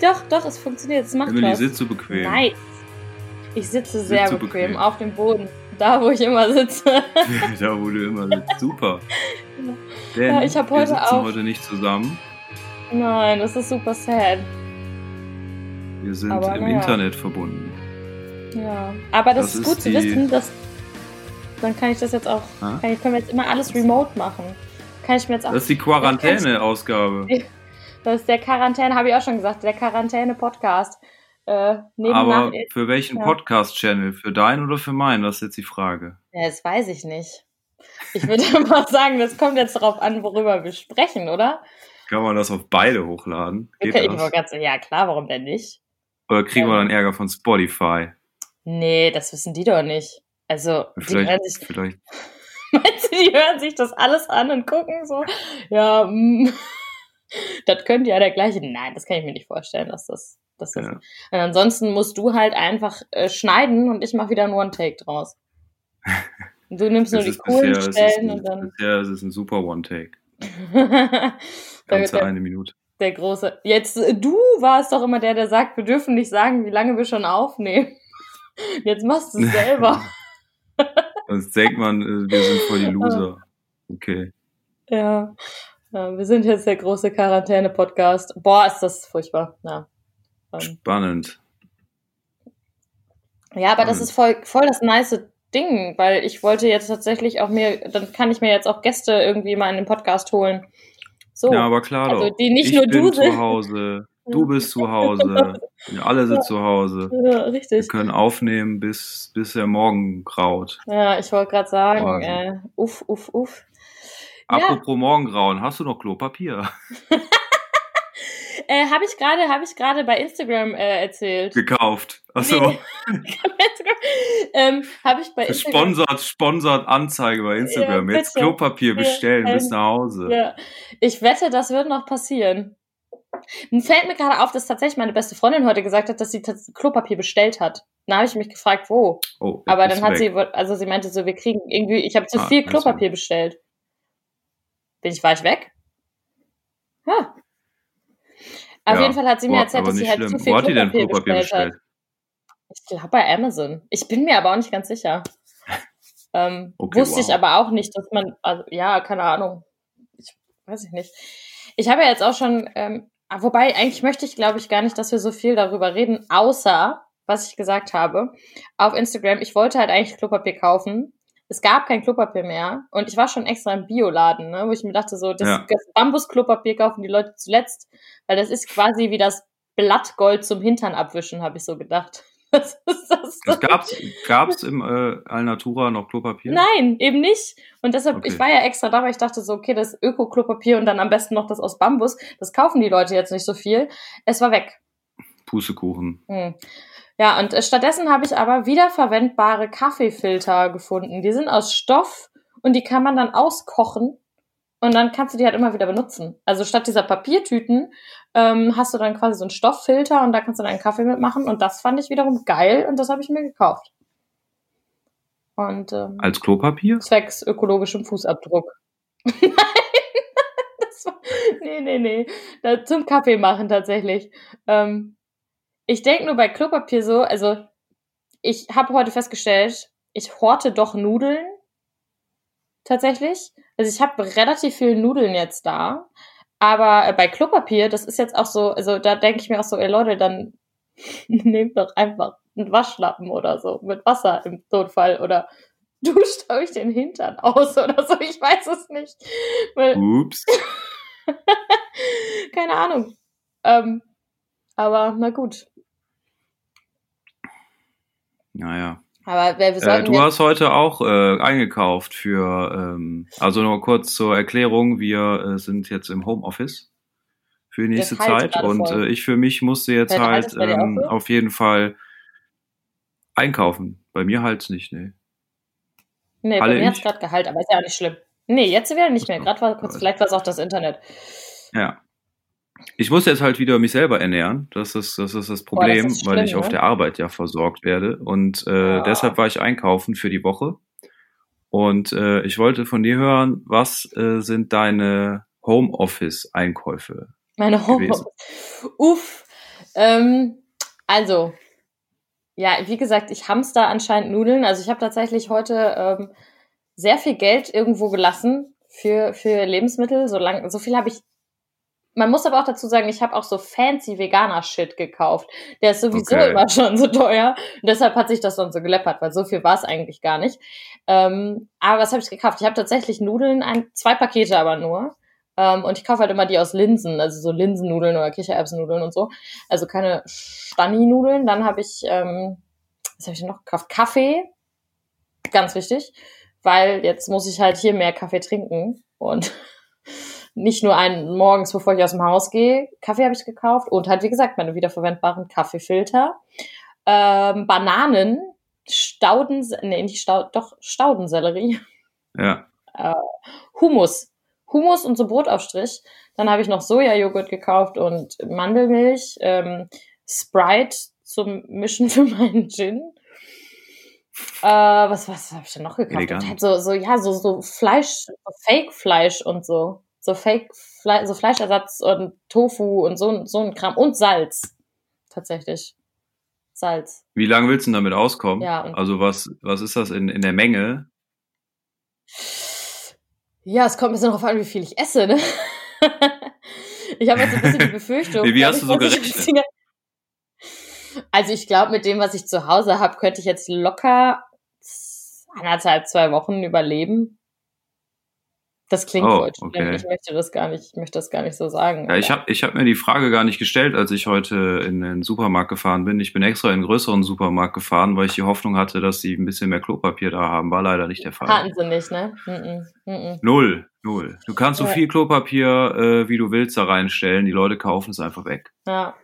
Doch, doch, es funktioniert. Es macht Emily, was. sitzt du bequem? Nice. Ich sitze sehr bequem, bequem? auf dem Boden. Da, wo ich immer sitze. da, wo du immer sitzt. Super. Denn Ja, ich hab wir heute sitzen auch- heute nicht zusammen. Nein, das ist super sad. Wir sind Aber im naja. Internet verbunden. Ja. Aber das, Das ist ist gut zu die- wissen, dass. Dann kann ich das jetzt auch. Ha? Kann ich, können wir jetzt immer alles remote machen. Kann ich mir jetzt auch. Das ist die Quarantäne-Ausgabe. Das ist der Quarantäne, habe ich auch schon gesagt, der Quarantäne-Podcast. Äh, Aber für welchen Ja. Podcast-Channel? Für deinen oder für meinen? Das ist jetzt die Frage. ja, das weiß ich nicht. Ich würde mal sagen, das kommt jetzt darauf an, worüber wir sprechen, oder? Kann man das auf beide hochladen? Geht Okay, das? sagen, ja klar, warum denn nicht? Oder kriegen wir Ähm. dann Ärger von Spotify? Nee, das wissen die doch nicht. Also, die hören Vielleicht, sich, vielleicht. meinst du, die hören sich das alles an und gucken so, ja, mm, das könnte ja der gleiche. Nein, das kann ich mir nicht vorstellen, dass das, dass das. Ja. Und ansonsten musst du halt einfach äh, schneiden und ich mache wieder einen One-Take draus. Und Du nimmst nur die coolen bisher, Stellen ein, und dann. bisher es ist ein super One-Take. Ganze eine Minute. der große. Jetzt, äh, du warst doch immer der, der sagt, wir dürfen nicht sagen, wie lange wir schon aufnehmen. Jetzt machst du es selber. Sonst denkt man, äh, wir sind voll die Loser. Okay. Ja. Ja. Wir sind jetzt der große Quarantäne-Podcast. Boah, ist das furchtbar. Ja. Ähm, Spannend. ja, aber das Spannend. ist voll, voll das nice Ding, weil ich wollte jetzt tatsächlich auch mir, dann kann ich mir jetzt auch Gäste irgendwie mal in den Podcast holen. So. Ja, aber klar also doch. die nicht ich nur bin du zu sind. Hause, du bist zu Hause, wir alle sind zu Hause. Ja, Wir richtig. können aufnehmen, bis, bis der Morgen graut. Ja, ich wollte gerade sagen, äh, uff, uff, uff. Ja. Apropos Morgengrauen, hast du noch Klopapier Äh, habe ich gerade, habe ich gerade bei Instagram äh, erzählt. gekauft? Achso, Nee. ähm, habe ich bei Instagram. sponsert, sponsert Anzeige bei Instagram. Ja, Jetzt. Klopapier Ja, bestellen bis ähm, nach Hause. Ja, ich wette, das wird noch passieren. Nun fällt mir gerade auf, dass tatsächlich meine beste Freundin heute gesagt hat, dass sie Klopapier bestellt hat. Da habe ich mich gefragt, wo. Oh, Aber dann hat weg. sie, also sie meinte so, wir kriegen irgendwie, ich habe zu Ah, viel. Klopapier bestellt. Bin ich, war ich weg? Ja. Auf Ja, jeden Fall hat sie mir erzählt, dass sie halt schlimm. zu viel Wo hat die denn Klopapier, bestellt, bestellt? Ich glaube bei Amazon. Ich bin mir aber auch nicht ganz sicher. Ähm, Okay, wusste wow. ich aber auch nicht, dass man, also ja, keine Ahnung. Ich weiß ich nicht. Ich habe ja jetzt auch schon, ähm, ah, wobei eigentlich möchte ich, glaube ich, gar nicht, dass wir so viel darüber reden, außer was ich gesagt habe auf Instagram. Ich wollte halt eigentlich Klopapier kaufen. Es gab kein Klopapier mehr und ich war schon extra im Bioladen, ne, wo ich mir dachte, so das, Ja. das Bambusklopapier kaufen die Leute zuletzt, weil das ist quasi wie das Blattgold zum Hintern abwischen, habe ich so gedacht. Das ist das. Es gab's, gab's im äh, Alnatura noch Klopapier? Nein, eben nicht. Und deshalb, Okay. ich war ja extra da, weil ich dachte so, okay, das Öko-Klopapier und dann am besten noch das aus Bambus. Das kaufen die Leute jetzt nicht so viel. Es war weg. Pustekuchen. Hm. Ja, und äh, stattdessen habe ich aber wiederverwendbare Kaffeefilter gefunden. Die sind aus Stoff und die kann man dann auskochen und dann kannst du die halt immer wieder benutzen. Also statt dieser Papiertüten ähm, hast du dann quasi so einen Stofffilter und da kannst du deinen Kaffee mitmachen und das fand ich wiederum geil und das habe ich mir gekauft. Und ähm, Als Klopapier? zwecks ökologischem Fußabdruck. Nein, das war, nee, nee, nee, da, zum Kaffee machen tatsächlich. Ähm, ich denke nur bei Klopapier so, also ich habe heute festgestellt, ich horte doch Nudeln tatsächlich. Also ich habe relativ viel Nudeln jetzt da, aber äh, bei Klopapier, das ist jetzt auch so, also da denke ich mir auch so, ey Leute, dann nehmt doch einfach einen Waschlappen oder so mit Wasser im Notfall oder duscht euch den Hintern aus oder so, ich weiß es nicht. Weil, Ups. keine Ahnung. Ähm, aber na gut. Naja. Aber wir, wir Äh, du hast heute auch äh, eingekauft für, ähm, also nur kurz zur Erklärung, wir äh, sind jetzt im Homeoffice für die nächste Zeit und äh, ich für mich musste jetzt Halt, halt bei ähm, so? auf jeden Fall einkaufen. Bei mir halt nicht, nee. nee, bei alle mir hat's ich? gerade Gehalt, aber ist ja auch nicht schlimm. Nee, jetzt wieder nicht mehr. Gerade war kurz, vielleicht war es auch das Internet. Ja. Ich muss jetzt halt wieder mich selber ernähren. Das ist das, ist das Problem, ist weil schlimm, ich auf ne? der Arbeit ja versorgt werde. Und äh, Ja. deshalb war ich einkaufen für die Woche. Und äh, ich wollte von dir hören, was äh, sind deine Homeoffice-Einkäufe? Meine Home. gewesen. Uff. Ähm, also, ja, wie gesagt, ich hamster anscheinend Nudeln. Also ich habe tatsächlich heute ähm, sehr viel Geld irgendwo gelassen für, für Lebensmittel. So, lang, so viel habe ich. Man muss aber auch dazu sagen, ich habe auch so fancy Veganer-Shit gekauft. Der ist sowieso Okay. immer schon so teuer. Und deshalb hat sich das dann so geleppert, weil so viel war es eigentlich gar nicht. Ähm, aber was habe ich gekauft? Ich habe tatsächlich Nudeln, ein, zwei Pakete aber nur. Ähm, und ich kaufe halt immer die aus Linsen, also so Linsennudeln oder Kichererbsennudeln und so. Also keine Stani-Nudeln. Dann habe ich, ähm, was habe ich denn noch gekauft? Kaffee. Ganz wichtig. Weil jetzt muss ich halt hier mehr Kaffee trinken. Und nicht nur einen morgens, bevor ich aus dem Haus gehe. Kaffee habe ich gekauft. Und halt, wie gesagt, meine wiederverwendbaren Kaffeefilter. Ähm, Bananen. Stauden, nee, nicht Stauden, doch Staudensellerie. Ja. Hummus. Hummus und so Brotaufstrich. Dann habe ich noch Sojajoghurt gekauft und Mandelmilch, ähm, Sprite zum Mischen für meinen Gin. Äh, was was habe ich denn noch gekauft? Elegant. Und halt so, so, ja, so, so Fleisch, Fake-Fleisch und so. So Fake, Fle so Fleischersatz und Tofu und so, so ein Kram. Und Salz. Tatsächlich. Salz. Wie lange willst du denn damit auskommen? Ja, also was, was ist das in, in der Menge? Ja, es kommt ein bisschen darauf an, wie viel ich esse, ne? ich habe jetzt ein bisschen die Befürchtung. Wie- hast du so gerechnet? Also ich glaube, mit dem, was ich zu Hause habe, könnte ich jetzt locker anderthalb, zwei Wochen überleben. Das klingt Oh, falsch. okay. Ich möchte das gar nicht, ich möchte das gar nicht so sagen. Ja, ich habe ich hab mir die Frage gar nicht gestellt, als ich heute in den Supermarkt gefahren bin. Ich bin extra in einen größeren Supermarkt gefahren, weil ich die Hoffnung hatte, dass sie ein bisschen mehr Klopapier da haben. War leider nicht der Fall. Hatten sie nicht, ne? Mm -mm, mm. Null, null. Du kannst so viel Klopapier, äh, wie du willst, da reinstellen. Die Leute kaufen es einfach weg. Ja.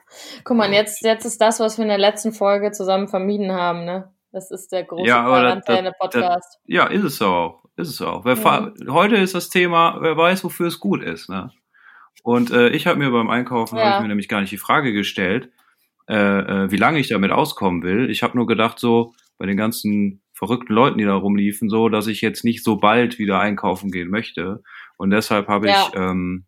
Guck mal, jetzt, jetzt ist das, was wir in der letzten Folge zusammen vermieden haben, ne? Das ist der große Ja, Quarantäne-Podcast. Ja, ist es auch. Ist es auch. Wer Ja. Heute ist das Thema, wer weiß, wofür es gut ist. Ne? Und äh, ich habe mir beim Einkaufen, Ja. habe ich mir nämlich gar nicht die Frage gestellt, äh, äh, wie lange ich damit auskommen will. Ich habe nur gedacht, so bei den ganzen verrückten Leuten, die da rumliefen, so, dass ich jetzt nicht so bald wieder einkaufen gehen möchte. Und deshalb habe Ja. ich, ähm,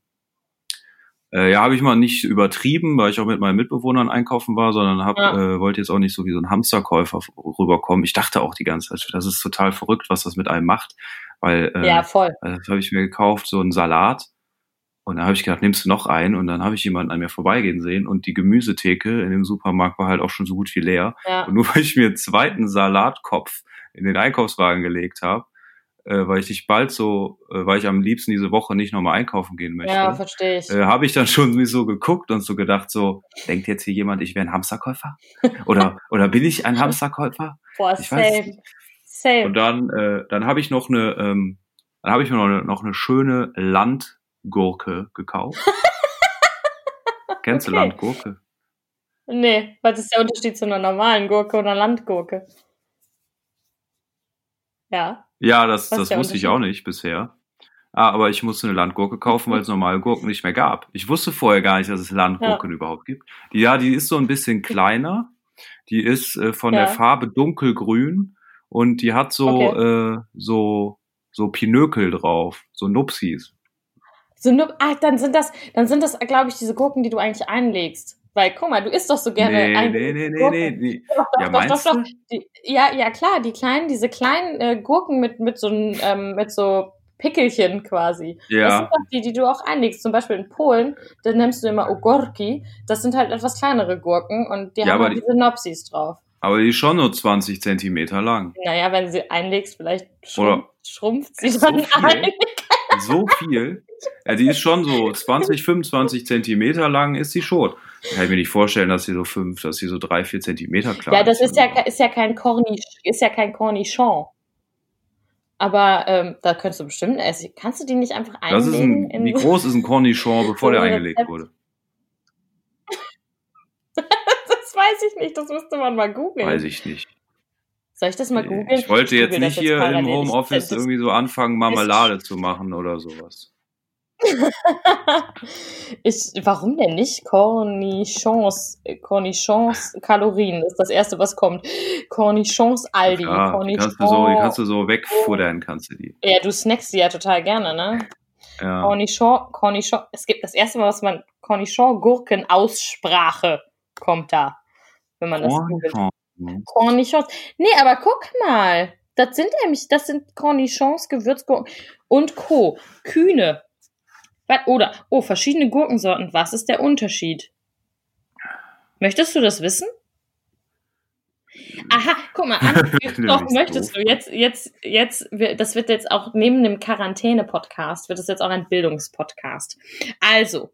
äh, ja, habe ich mal nicht übertrieben, weil ich auch mit meinen Mitbewohnern einkaufen war, sondern hab, Ja. äh, wollte jetzt auch nicht so wie so ein Hamsterkäufer rüberkommen. Ich dachte auch die ganze Zeit, das ist total verrückt, was das mit einem macht, weil äh, Ja, voll. also das habe ich mir gekauft, so einen Salat. Und dann habe ich gedacht, nimmst du noch einen? Und dann habe ich jemanden an mir vorbeigehen sehen und die Gemüsetheke in dem Supermarkt war halt auch schon so gut wie leer. Ja. Und nur weil ich mir einen zweiten Salatkopf in den Einkaufswagen gelegt habe, äh, weil ich nicht bald so, äh, weil ich am liebsten diese Woche nicht nochmal einkaufen gehen möchte, Ja, verstehe ich. äh, habe ich dann schon so geguckt und so gedacht, so, denkt jetzt hier jemand, ich wäre ein Hamsterkäufer? Oder, oder bin ich ein Hamsterkäufer? Boah, ich weiß same. Same. Und dann, äh, dann habe ich noch eine, ähm, dann habe ich mir noch eine, noch eine schöne Landgurke gekauft. Kennst du Okay. Landgurke? nee, was ist der Unterschied zu einer normalen Gurke oder Landgurke? Ja. Ja, das, das wusste ich auch nicht bisher. Ah, aber ich musste eine Landgurke kaufen, weil es normale Gurken nicht mehr gab. Ich wusste vorher gar nicht, dass es Landgurken überhaupt gibt. Die, ja, die ist so ein bisschen kleiner. Die ist äh, von Ja. der Farbe dunkelgrün und die hat so, äh, so, so Pinökel drauf, so Nupsis. So nur, ah, dann sind das, dann sind das, glaube ich, diese Gurken, die du eigentlich einlegst. Weil, guck mal, du isst doch so gerne nee, nee, eingelegte nee, nee, Gurken. nee, die, Doch, doch, Ja, doch, doch, meinst doch. du? Die, ja, ja, klar, die kleinen, diese kleinen äh, Gurken mit, mit so, ähm, mit so Pickelchen quasi. Das ja. sind doch die, die du auch einlegst. Zum Beispiel in Polen, da nimmst du immer Ogorki. Das sind halt etwas kleinere Gurken und die Ja, haben aber halt die- diese Nopsis drauf. Aber die ist schon nur 20 Zentimeter lang. Naja, wenn sie einlegst, vielleicht schrumpft, schrumpft sie So dann viel? ein. So viel. Ja, die ist schon so 20, 25 Zentimeter lang ist sie schon. Kann ich mir nicht vorstellen, dass sie so fünf, dass sie so drei, vier Zentimeter klein Ja, das ist ja, so. ke- ist ja kein Cornish, ist ja kein Cornichon. Aber ähm, da könntest du bestimmt essen. Kannst du die nicht einfach ist einlegen? ein, in wie groß ist ein Cornichon, bevor der ein eingelegt wurde? das weiß ich nicht, das müsste man mal googeln. Weiß ich nicht. Soll ich das mal googeln? Ich wollte jetzt nicht hier im parallel. Ich- Homeoffice irgendwie so anfangen, Marmelade zu machen oder sowas. ich, warum denn nicht? Cornichons, äh, Cornichons Kalorien ist das erste, was kommt. Cornichons Aldi. Ja, die Cornichons. kannst du so, die kannst du so wegfuttern, kannst du die. ja, du snackst die ja total gerne, ne? Ja. Cornichon, Cornichon. Es gibt das erste Mal, was man Cornichon Gurken Aussprache. kommt da, wenn man das googelt. Cornichons. Nee, aber guck mal. Das sind nämlich, das sind Cornichons, Gewürzgurken und Co. Kühne. Oder, oh, verschiedene Gurkensorten. Was ist der Unterschied? Möchtest du das wissen? Aha, guck mal an. Doch, möchtest du. Jetzt, jetzt, jetzt, das wird jetzt auch neben dem Quarantäne-Podcast, wird das jetzt auch ein Bildungspodcast. Also,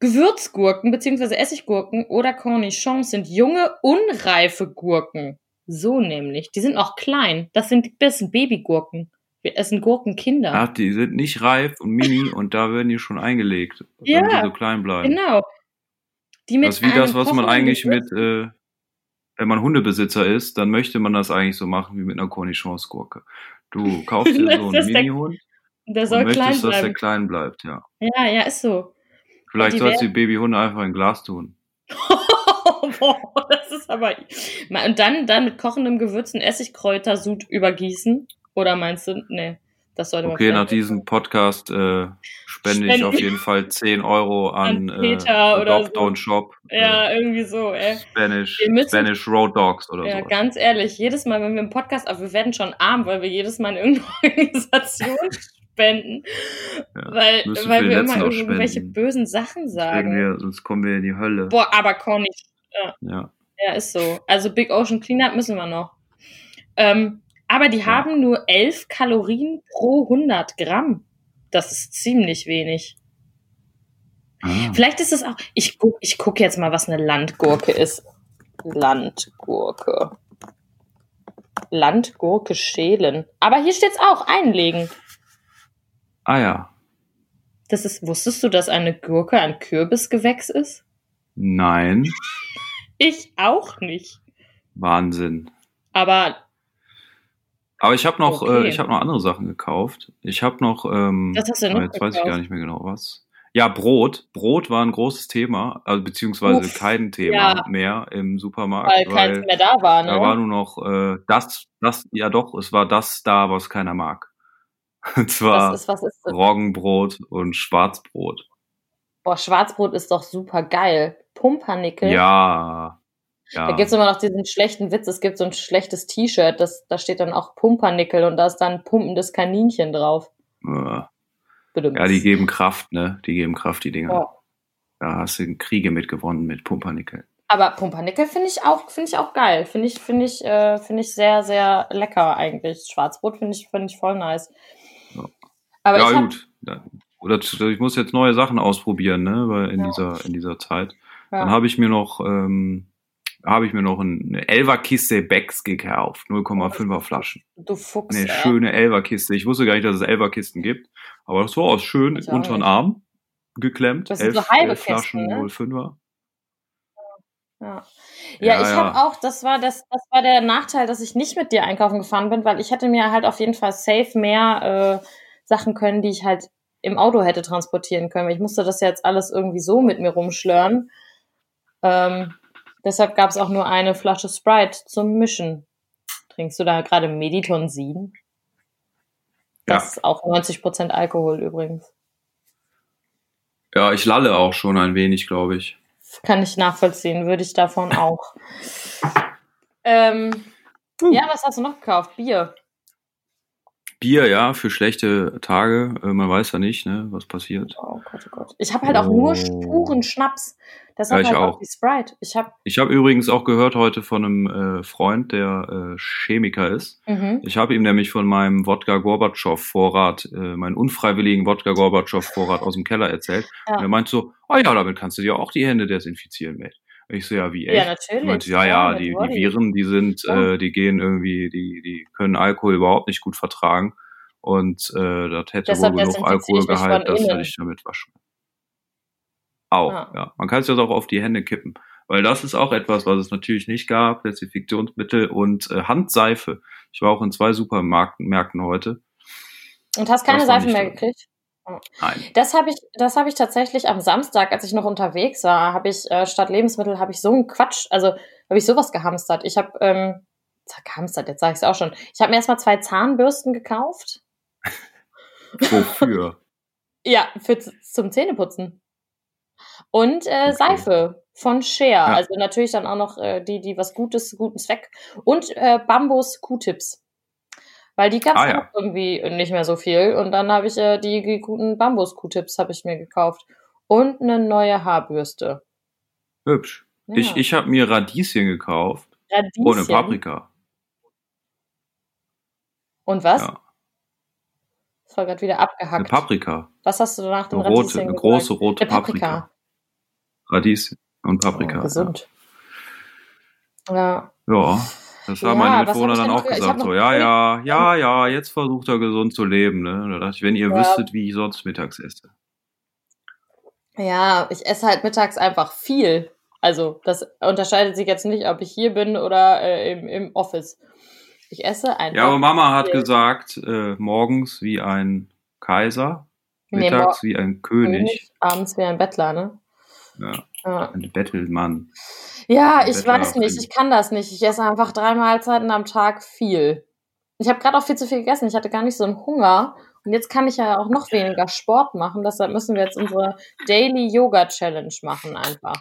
Gewürzgurken bzw. Essiggurken oder Cornichons sind junge, unreife Gurken. So nämlich. Die sind noch klein. Das sind, das sind Babygurken. Wir essen Gurkenkinder. Ach, die sind nicht reif und mini und da werden die schon eingelegt, Ja, damit die so klein bleiben. Genau. Die mit Das ist wie das, was man eigentlich mit, äh, wenn man Hundebesitzer ist, dann möchte man das eigentlich so machen wie mit einer Cornichons-Gurke. Du kaufst dir so einen der- Mini-Hund Der und soll klein möchtest, dass der bleiben. klein bleibt, ja. Ja, ja, ist so. Vielleicht sollst du die Babyhunde einfach in Glas tun. Boah, das ist aber. Und dann, dann mit kochendem Gewürz und Essigkräutersud übergießen? Oder meinst du, nee, das sollte man Okay, nach diesem Podcast äh, spende ich auf jeden Fall 10 Euro an, An Peter äh, oder so. Don't Shop. Ja, irgendwie so, ey. Äh, Spanish, müssen- Spanish Road Dogs oder Ja, so. ganz ehrlich, jedes Mal, wenn wir im Podcast, aber wir werden schon arm, weil wir jedes Mal in irgendeine Organisation spenden, Ja, weil, weil wir immer irgendwelche bösen Sachen sagen. wir, sonst kommen wir in die Hölle. Boah, aber Cornish, Ja. ja, ist so. Also Big Ocean Cleanup müssen wir noch. Ähm, aber die Ja. haben nur 11 Kalorien pro 100 Gramm. Das ist ziemlich wenig. Ah. Vielleicht ist es auch. Ich guck, ich guck jetzt mal, was eine Landgurke ist. Landgurke. Landgurke schälen. Aber hier steht's auch, einlegen. Ah ja. Das ist, wusstest du, dass eine Gurke ein Kürbisgewächs ist? Nein. Ich auch nicht. Wahnsinn. Aber Aber ich habe noch, Okay. äh, ich habe noch andere Sachen gekauft. Ich habe noch, ähm, Was hast du noch jetzt weiß ich gekauft? gar nicht mehr genau was. Ja, Brot. Brot war ein großes Thema, also beziehungsweise Uff, kein Thema ja. mehr im Supermarkt, weil keins mehr da war, ne? da war nur noch äh, das, das, ja doch, es war das da, was keiner mag. Und zwar ist, ist? Roggenbrot und Schwarzbrot. Boah, Schwarzbrot ist doch super geil. Pumpernickel. Ja. Ja. Da gibt's immer noch diesen schlechten Witz. Es gibt so ein schlechtes T-Shirt, das, da steht dann auch Pumpernickel und da ist dann ein pumpendes Kaninchen drauf. Bedimmt. ja, die geben Kraft, ne? Die geben Kraft, die Dinger. Ja. Da hast du Kriege mitgewonnen mit Pumpernickel. Aber Pumpernickel finde ich auch, finde ich auch geil. Finde ich, finde ich, äh, finde ich sehr, sehr lecker eigentlich. Schwarzbrot finde ich, finde ich voll nice. Ja. Aber ja, gut. Ja. Oder ich muss jetzt neue Sachen ausprobieren, ne? Weil in Ja. dieser, in dieser Zeit. Ja. Dann habe ich mir noch, ähm, habe ich mir noch eine Elva-Kiste Becks gekauft. 0,5er Flaschen. du Fuchs. Eine ey. schöne Elva-Kiste. Ich wusste gar nicht, dass es Elva-Kisten gibt. Aber das war auch schön Ich unter den. Arm geklemmt. Das sind elf, so halbe elf Flaschen ne? 05er. Ja, Ja, ja ich ja. habe auch, das war das, das war der Nachteil, dass ich nicht mit dir einkaufen gefahren bin, weil ich hätte mir halt auf jeden Fall safe mehr äh, Sachen können, die ich halt im Auto hätte transportieren können. Ich musste das jetzt alles irgendwie so mit mir rumschlören. Ähm, deshalb gab es auch nur eine Flasche Sprite zum Mischen. Trinkst du da gerade Meditonsin? Das Ja. ist auch 90% Alkohol übrigens. Ja, ich lalle auch schon ein wenig, glaube ich. Kann ich nachvollziehen, würde ich davon auch. Ähm, Uh. Ja, was hast du noch gekauft? Bier. Bier, ja, für schlechte Tage. Äh, man weiß ja nicht, ne, was passiert. Oh Gott, oh Gott. Ich habe halt auch nur Oh. puren Schnaps. Deshalb Ja, ich halt auch auch. die Sprite. Ich habe, Ich habe übrigens auch gehört heute von einem äh, Freund, der äh, Chemiker ist. mhm. Ich habe ihm nämlich von meinem Wodka Gorbatschow Vorrat, äh, meinen unfreiwilligen Wodka Gorbatschow Vorrat aus dem Keller erzählt. Ja. Und er meint so, ah ja, damit kannst du dir auch die Hände desinfizieren mit. Ich so, ja, wie echt? ja, natürlich. meinte, ja, ja, mit die, die. Viren, die sind, Ja. äh, die gehen irgendwie, die, die können Alkohol überhaupt nicht gut vertragen. Und äh, das hätte Deshalb wohl genug Alkoholgehalt, dass du dich damit waschen. Auch, Ja. ja. Man kann es das auch auf die Hände kippen. Weil das ist auch etwas, was es natürlich nicht gab, Desinfektionsmittel und äh, Handseife. Ich war auch in zwei Supermärkten Märkten heute. Und hast keine Seife mehr gekriegt? Nein. Das habe ich, das habe ich tatsächlich am Samstag, als ich noch unterwegs war, habe ich äh, statt Lebensmittel habe ich so einen Quatsch, also habe ich sowas gehamstert. Ich habe ähm, gehamstert, jetzt sage ich es auch schon. Ich habe mir erstmal zwei Zahnbürsten gekauft. Wofür? Ja, für zum Zähneputzen. Und äh, Okay. Seife von Share. Also natürlich dann auch noch äh, die, die was Gutes, guten Zweck. Und äh, Bambus Q-Tips. Weil die gab es Ah, ja. auch irgendwie nicht mehr so viel. Und dann habe ich äh, die, die guten Bambus Q-Tips habe ich mir gekauft. Und eine neue Haarbürste. Hübsch. Ja. Ich, ich habe mir Radieschen gekauft. Radieschen. Ohne Paprika. Und was? Ja. Das war gerade wieder Eine abgehackt. Paprika. Was hast du nach dem Eine rote, Radieschen eine gesagt? große rote Eine Paprika. Paprika. Radieschen und Paprika. Oh, gesund. Ja. Ja. Das Ja, haben meine was Mitbewohner dann auch gesagt. So, ja, ja, ja, ja, jetzt versucht er gesund zu leben. Ne? Und da dachte ich, wenn ihr Ja. wüsstet, wie ich sonst mittags esse. Ja, ich esse halt mittags einfach viel. Also, das unterscheidet sich jetzt nicht, ob ich hier bin oder äh, im, im Office. Ich esse einfach. Ja, aber Mama hat viel. gesagt, äh, morgens wie ein Kaiser, Nee, mittags wie ein König. König, abends wie ein Bettler, ne? Ja, Ja, ein Bettelmann. Ja ich weiß nicht, ich kann das nicht. Ich esse einfach drei Mahlzeiten am Tag viel. Ich habe gerade auch viel zu viel gegessen. Ich hatte gar nicht so einen Hunger. Und jetzt kann ich ja auch noch weniger Sport machen. Deshalb müssen wir jetzt unsere Daily Yoga Challenge machen einfach.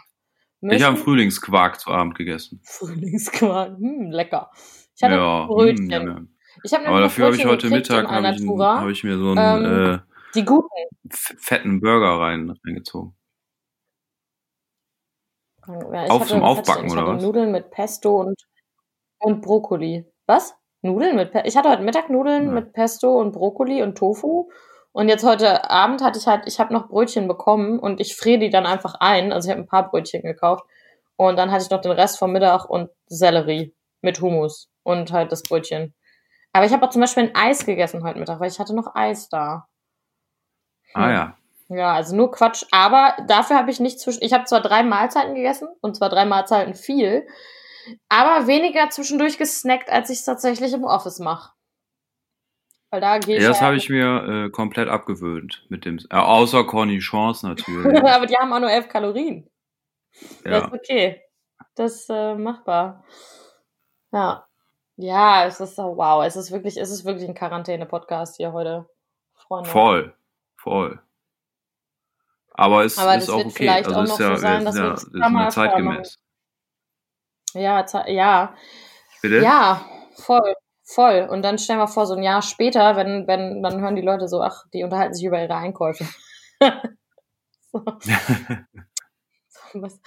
Ich habe Müssen- Frühlingsquark zu Abend gegessen. Frühlingsquark. Hm, lecker. Ich hatte Ja, Brötchen. mm, yum, yum. Ich habe aber dafür habe ich heute Mittag in habe ich, hab ich mir so einen Ähm, äh, Die guten. fetten Burger rein, reingezogen. Ja, Auf zum Aufbacken, oder was? Nudeln mit Pesto und, und Brokkoli. Was? Nudeln mit Pesto? Ich hatte heute Mittag Nudeln Ja. mit Pesto und Brokkoli und Tofu. Und jetzt heute Abend hatte ich halt, ich habe noch Brötchen bekommen und ich friere die dann einfach ein. Also ich habe ein paar Brötchen gekauft. Und dann hatte ich noch den Rest vom Mittag und Sellerie mit Hummus und halt das Brötchen. Aber ich habe auch zum Beispiel ein Eis gegessen heute Mittag, weil ich hatte noch Eis da. Ah Hm. ja. Ja, also nur Quatsch. Aber dafür habe ich nicht zwischen. Ich habe zwar drei Mahlzeiten gegessen und zwar drei Mahlzeiten viel, aber weniger zwischendurch gesnackt, als ich es tatsächlich im Office mache. Weil da gehe ich. Ja, das ja- habe ich mir äh, komplett abgewöhnt mit dem, äh, außer Cornichons natürlich. aber die haben auch nur elf Kalorien. Das ja. ist okay. Das ist äh, machbar. Ja. Ja, es ist so, wow, es ist wirklich, es ist wirklich ein Quarantäne-Podcast hier heute, Freunde. Voll, voll. Aber es Aber ist auch okay. Also auch es ist ja, so sein, ist ja, ist ja zeitgemäß. Ja, ze- ja. Bitte? Ja, voll, voll. Und dann stellen wir vor, so ein Jahr später, wenn, wenn, dann hören die Leute so, ach, die unterhalten sich über ihre Einkäufe. so. So, was-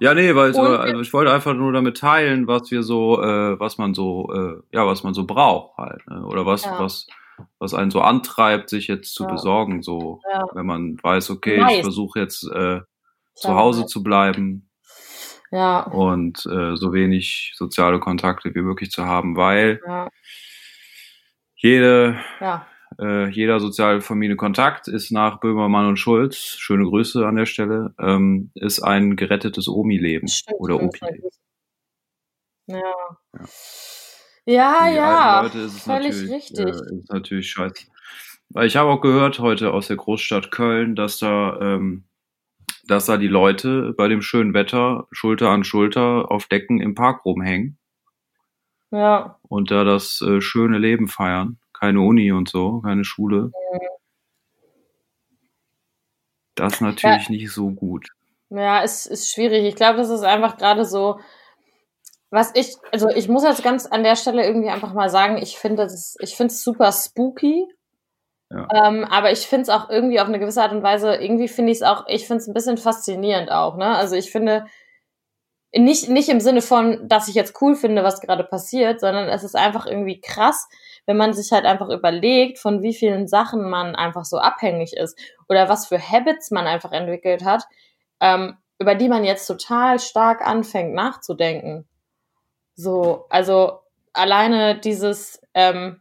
Ja, nee, weil Und- also ich wollte einfach nur damit teilen, was wir so, äh, was man so, äh, ja, was man so braucht halt, ne? oder was, Ja. was, was einen so antreibt, sich jetzt zu Ja. besorgen, so, Ja. wenn man weiß, okay, Mais. ich versuche jetzt äh, zu Hause zu bleiben Ja, und äh, so wenig soziale Kontakte wie möglich zu haben, weil jede äh, jeder soziale Familienkontakt ist nach Böhmermann und Schulz, schöne Grüße an der Stelle, ähm, ist ein gerettetes Omi-Leben oder Opi-Leben. Ja. Ja. Ja, Für die ja. Leute ist es völlig natürlich, richtig. Äh, ist natürlich scheiße. Weil ich habe auch gehört heute aus der Großstadt Köln, dass da, ähm, dass da die Leute bei dem schönen Wetter Schulter an Schulter auf Decken im Park rumhängen Ja, und da das äh, schöne Leben feiern. Keine Uni und so, keine Schule. Das ist natürlich nicht so gut. ja, es ist schwierig. Ich glaube, das ist einfach gerade so, was ich, also ich muss jetzt ganz an der Stelle irgendwie einfach mal sagen, ich finde es, ich finde es super spooky. Ja. Ähm, aber ich finde es auch irgendwie auf eine gewisse Art und Weise, irgendwie finde ich es auch, ich finde es ein bisschen faszinierend auch, ne? Also ich finde, nicht, nicht im Sinne von, dass ich jetzt cool finde, was gerade passiert, sondern es ist einfach irgendwie krass, wenn man sich halt einfach überlegt, von wie vielen Sachen man einfach so abhängig ist oder was für Habits man einfach entwickelt hat, ähm, über die man jetzt total stark anfängt nachzudenken. So, also alleine dieses, ähm,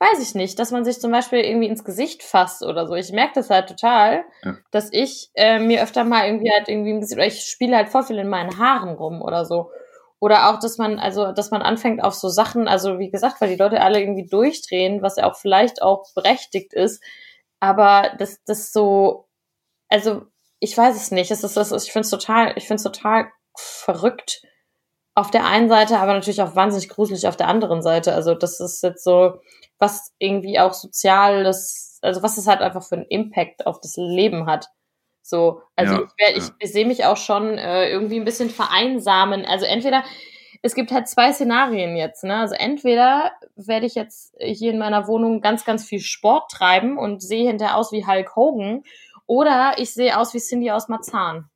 weiß ich nicht, dass man sich zum Beispiel irgendwie ins Gesicht fasst oder so. Ich merke das halt total, Ja. dass ich äh, mir öfter mal irgendwie halt irgendwie im Gesicht, oder ich spiele halt voll viel in meinen Haaren rum oder so. Oder auch, dass man, also, dass man anfängt auf so Sachen, also wie gesagt, weil die Leute alle irgendwie durchdrehen, was ja auch vielleicht auch berechtigt ist, aber das, das so, also ich weiß es nicht. Es ist, es ist, ich finde es total, ich finde es total verrückt auf der einen Seite, aber natürlich auch wahnsinnig gruselig auf der anderen Seite. Also das ist jetzt so, was irgendwie auch soziales, also was es halt einfach für einen Impact auf das Leben hat. So, also Ja, ich, ja. ich, ich sehe mich auch schon äh, irgendwie ein bisschen vereinsamen. Also entweder, es gibt halt zwei Szenarien jetzt, ne? Also entweder werde ich jetzt hier in meiner Wohnung ganz, ganz viel Sport treiben und sehe hinterher aus wie Hulk Hogan, oder ich sehe aus wie Cindy aus Marzahn.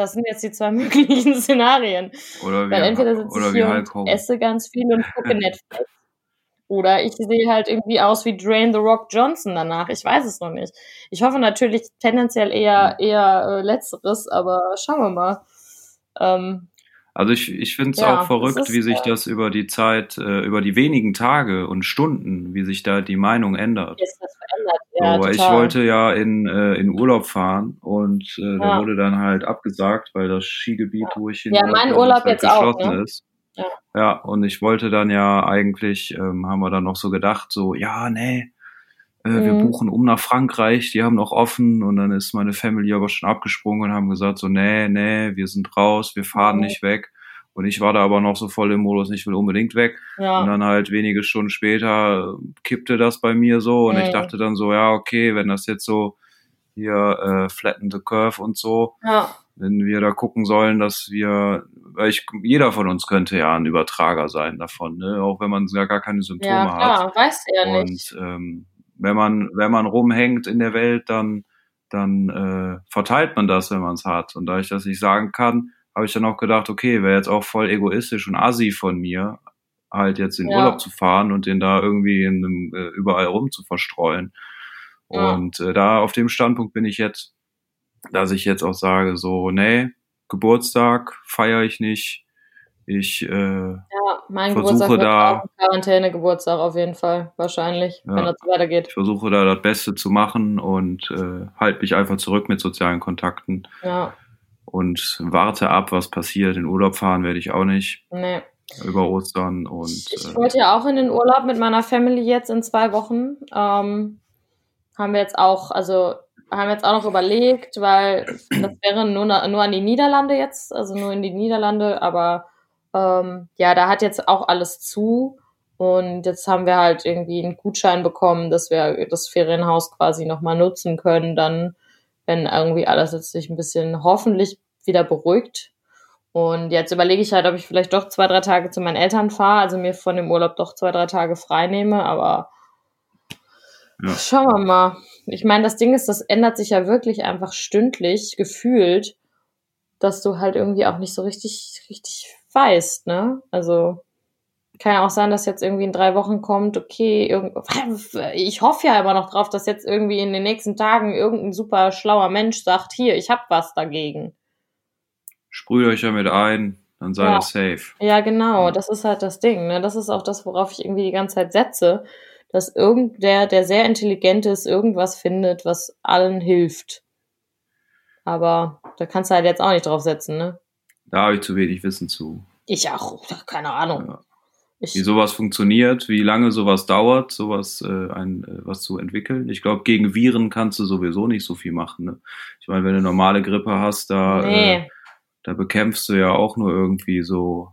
Das sind jetzt die zwei möglichen Szenarien. Oder wie, Weil entweder sitze oder ich hier Hulk und esse ganz viel und gucke Netflix. Oder ich sehe halt irgendwie aus wie Drain the Rock Johnson danach. Ich weiß es noch nicht. Ich hoffe natürlich tendenziell eher, eher äh, Letzteres, aber schauen wir mal. Ähm, Also ich, ich finde es Ja, auch verrückt, wie sich äh, das über die Zeit, äh, über die wenigen Tage und Stunden, wie sich da die Meinung ändert. ist das verändert. Ja, so, ich wollte ja in, äh, in Urlaub fahren und äh, der Ja. wurde dann halt abgesagt, weil das Skigebiet, wo ich hin Ja, mein Urlaub halt jetzt auch, geschlossen ne? ist. Ja. ja, und ich wollte dann ja eigentlich, ähm, haben wir dann noch so gedacht, so, ja, nee, äh, wir Mhm. buchen um nach Frankreich, die haben noch offen und dann ist meine Family aber schon abgesprungen und haben gesagt, so, nee, nee, wir sind raus, wir fahren Mhm. nicht weg. Und ich war da aber noch so voll im Modus, ich will unbedingt weg. Und Ja, dann halt wenige Stunden später kippte das bei mir so und ich Mhm. dachte dann so, ja, okay, wenn das jetzt so hier äh, flatten the curve und so, ja, wenn wir da gucken sollen, dass wir, weil ich, jeder von uns könnte ja ein Übertrager sein davon, ne? auch wenn man ja gar keine Symptome ja, hat. klar, du ja nicht. Und ähm, wenn man, wenn man rumhängt in der Welt, dann, dann äh, verteilt man das, wenn man es hat. Und da ich das nicht sagen kann, habe ich dann auch gedacht, okay, wäre jetzt auch voll egoistisch und assi von mir, halt jetzt in Ja. Urlaub zu fahren und den da irgendwie in einem, äh, überall rum zu verstreuen. Ja. Und äh, da auf dem Standpunkt bin ich jetzt, dass ich jetzt auch sage, so, nee, Geburtstag feiere ich nicht. Ich, äh, Ja, mein versuche Geburtstag da- Quarantäne-Geburtstag auf jeden Fall, wahrscheinlich, Ja. wenn das weitergeht. ich versuche da das Beste zu machen und äh, halte mich einfach zurück mit sozialen Kontakten Ja, und warte ab, was passiert. In Urlaub fahren werde ich auch nicht nee. über Ostern und Ich, ich äh, wollte ja auch in den Urlaub mit meiner Family jetzt in zwei Wochen. Ähm, haben wir jetzt auch, also haben jetzt auch noch überlegt, weil das wäre nur, nur an die Niederlande jetzt, also nur in die Niederlande, aber ähm, ja, da hat jetzt auch alles zu. Und jetzt haben wir halt irgendwie einen Gutschein bekommen, dass wir das Ferienhaus quasi nochmal nutzen können, dann, wenn irgendwie alles jetzt sich ein bisschen hoffentlich wieder beruhigt. Und jetzt überlege ich halt, ob ich vielleicht doch zwei, drei Tage zu meinen Eltern fahre, also mir von dem Urlaub doch zwei, drei Tage frei nehme, aber Ja. schauen wir mal. Ich meine, das Ding ist, das ändert sich ja wirklich einfach stündlich gefühlt, dass du halt irgendwie auch nicht so richtig, richtig weißt, ne? Also kann ja auch sein, dass jetzt irgendwie in drei Wochen kommt, okay, ich hoffe ja immer noch drauf, dass jetzt irgendwie in den nächsten Tagen irgendein super schlauer Mensch sagt, hier, ich hab was dagegen. sprüht euch damit ein, dann seid Ja. ihr safe. Ja, genau, das ist halt das Ding, ne? Das ist auch das, worauf ich irgendwie die ganze Zeit setze, dass irgendwer, der sehr intelligent ist, irgendwas findet, was allen hilft. Aber da kannst du halt jetzt auch nicht drauf setzen, ne? Da habe ich zu wenig Wissen zu. Ich auch, keine Ahnung. Ja. Wie sowas funktioniert, wie lange sowas dauert, sowas äh, ein, äh, was zu entwickeln. Ich glaube, gegen Viren kannst du sowieso nicht so viel machen. Ne? Ich meine, wenn du normale Grippe hast, da, äh, nee, da bekämpfst du ja auch nur irgendwie so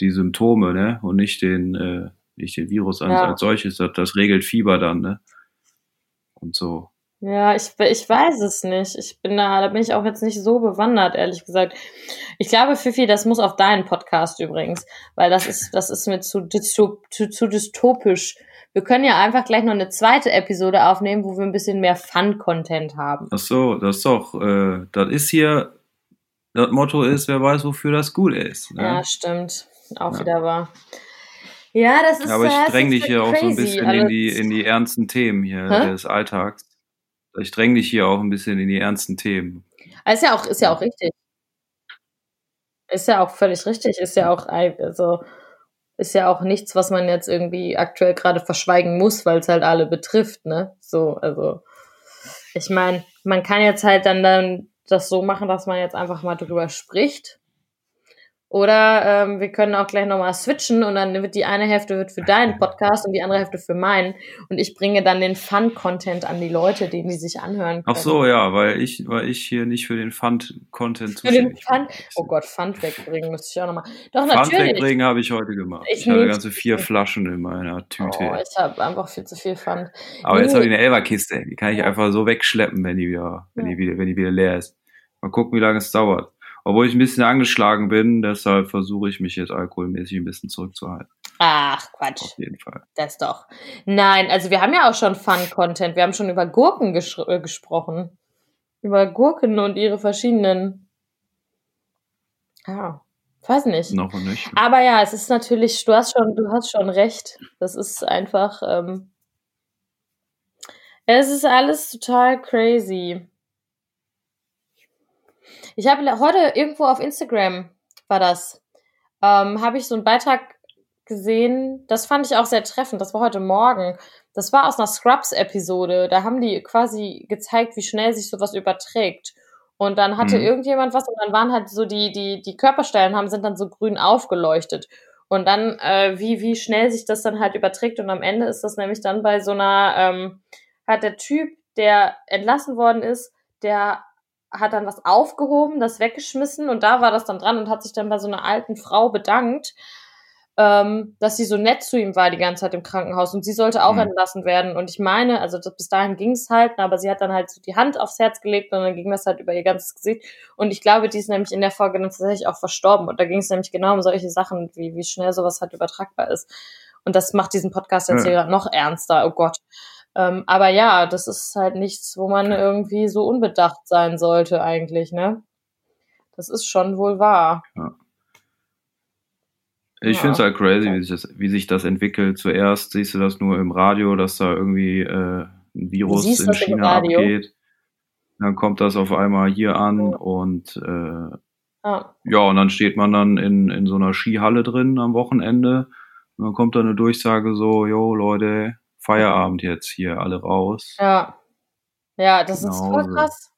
die Symptome, ne? Und nicht den, äh, nicht den Virus als, Ja. als solches. Das, das regelt Fieber dann, ne? Und so. Ja, ich, ich weiß es nicht. Ich bin da, da bin ich auch jetzt nicht so bewandert, ehrlich gesagt. Ich glaube, Fifi, das muss auf deinen Podcast übrigens, weil das ist, das ist mir zu, zu, zu, zu dystopisch. Wir können ja einfach gleich noch eine zweite Episode aufnehmen, wo wir ein bisschen mehr Fun-Content haben. Ach so, das ist doch, äh, das ist hier, das Motto ist, wer weiß, wofür das gut ist. Ne? Ja, stimmt. Auch Ja. wieder wahr. Ja, das ist Ja, aber ich ist dränge dich hier auch so ein crazy bisschen in alles. die, in die ernsten Themen hier Hä? des Alltags. Ich dränge dich hier auch ein bisschen in die ernsten Themen. Ah, Ist ja auch, ist ja auch richtig. Ist ja auch völlig richtig. Ist ja auch, also, ist ja auch nichts, was man jetzt irgendwie aktuell gerade verschweigen muss, weil es halt alle betrifft, ne? So, also, ich meine, man kann jetzt halt dann, dann das so machen, dass man jetzt einfach mal drüber spricht. Oder ähm, wir können auch gleich nochmal switchen und dann wird die eine Hälfte wird für deinen Podcast und die andere Hälfte für meinen. Und ich bringe dann den Fun-Content an die Leute, den die sich anhören können. Ach so, ja, weil ich, weil ich hier nicht für den Fund-Content Für den bin. Oh Gott, Pfand wegbringen müsste ich auch nochmal. Doch, Pfand natürlich. wegbringen habe ich heute gemacht. Ich Ich, hatte ganze vier Flaschen in meiner Tüte. Oh, ich habe einfach viel zu viel Pfand. Aber jetzt nee. habe ich eine Elberkiste. Die kann ich einfach so wegschleppen, wenn die wieder, wenn die wieder, wenn die wieder leer ist. Mal gucken, wie lange es dauert. Obwohl ich ein bisschen angeschlagen bin, deshalb versuche ich mich jetzt alkoholmäßig ein bisschen zurückzuhalten. Ach, Quatsch. Auf jeden Fall. Das doch. Nein, also wir haben ja auch schon Fun-Content. Wir haben schon über Gurken ges äh, gesprochen. Über Gurken und ihre verschiedenen. Ja, weiß nicht. Noch nicht. Aber ja, es ist natürlich, du hast schon, du hast schon recht. Das ist einfach, ähm, es ist alles total crazy. Ich habe heute irgendwo auf Instagram war das, ähm, habe ich so einen Beitrag gesehen. Das fand ich auch sehr treffend. Das war heute Morgen. Das war aus einer Scrubs-Episode. Da haben die quasi gezeigt, wie schnell sich sowas überträgt. Und dann hatte mhm. irgendjemand was und dann waren halt so die, die, die Körperstellen haben, sind dann so grün aufgeleuchtet. Und dann, äh, wie, wie schnell sich das dann halt überträgt. Und am Ende ist das nämlich dann bei so einer, ähm, hat der Typ, der entlassen worden ist, der hat dann was aufgehoben, das weggeschmissen und da war das dann dran und hat sich dann bei so einer alten Frau bedankt, ähm, dass sie so nett zu ihm war die ganze Zeit im Krankenhaus und sie sollte auch mhm. entlassen werden. Und ich meine, also das, bis dahin ging es halt, aber sie hat dann halt so die Hand aufs Herz gelegt und dann ging das halt über ihr ganzes Gesicht. Und ich glaube, die ist nämlich in der Folge dann tatsächlich auch verstorben. Und da ging es nämlich genau um solche Sachen, wie, wie schnell sowas halt übertragbar ist. Und das macht diesen Podcast jetzt ja. hier noch ernster, oh Gott. Ähm, aber ja, das ist halt nichts, wo man irgendwie so unbedacht sein sollte eigentlich, ne? Das ist schon wohl wahr. Ja. Ich ja. finde es halt crazy, wie sich, das, wie sich das entwickelt. Zuerst siehst du das nur im Radio, dass da irgendwie äh, ein Virus in China abgeht. Dann kommt das auf einmal hier an oh. und äh, ah. ja, und dann steht man dann in, in so einer Skihalle drin am Wochenende. Und dann kommt da eine Durchsage so, jo Leute, Feierabend jetzt hier, alle raus. Ja. Ja, das genau ist voll krass.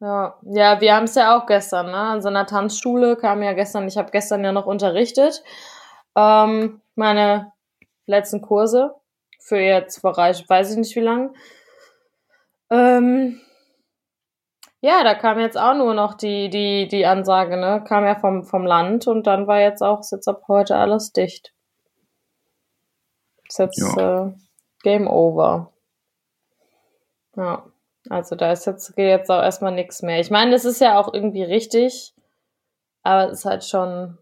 Ja, ja, wir haben es ja auch gestern, ne? An so einer Tanzschule kam ja gestern, ich habe gestern ja noch unterrichtet. Ähm, meine letzten Kurse für jetzt Bereich, weiß ich nicht wie lang. Ähm, ja, da kam jetzt auch nur noch die, die, die Ansage, ne? Kam ja vom, vom Land und dann war jetzt auch, ist jetzt ab heute alles dicht. Ist jetzt ja. äh, Game Over. Ja, also da ist jetzt, geht jetzt auch erstmal nichts mehr. Ich meine, das ist ja auch irgendwie richtig, aber es ist halt schon.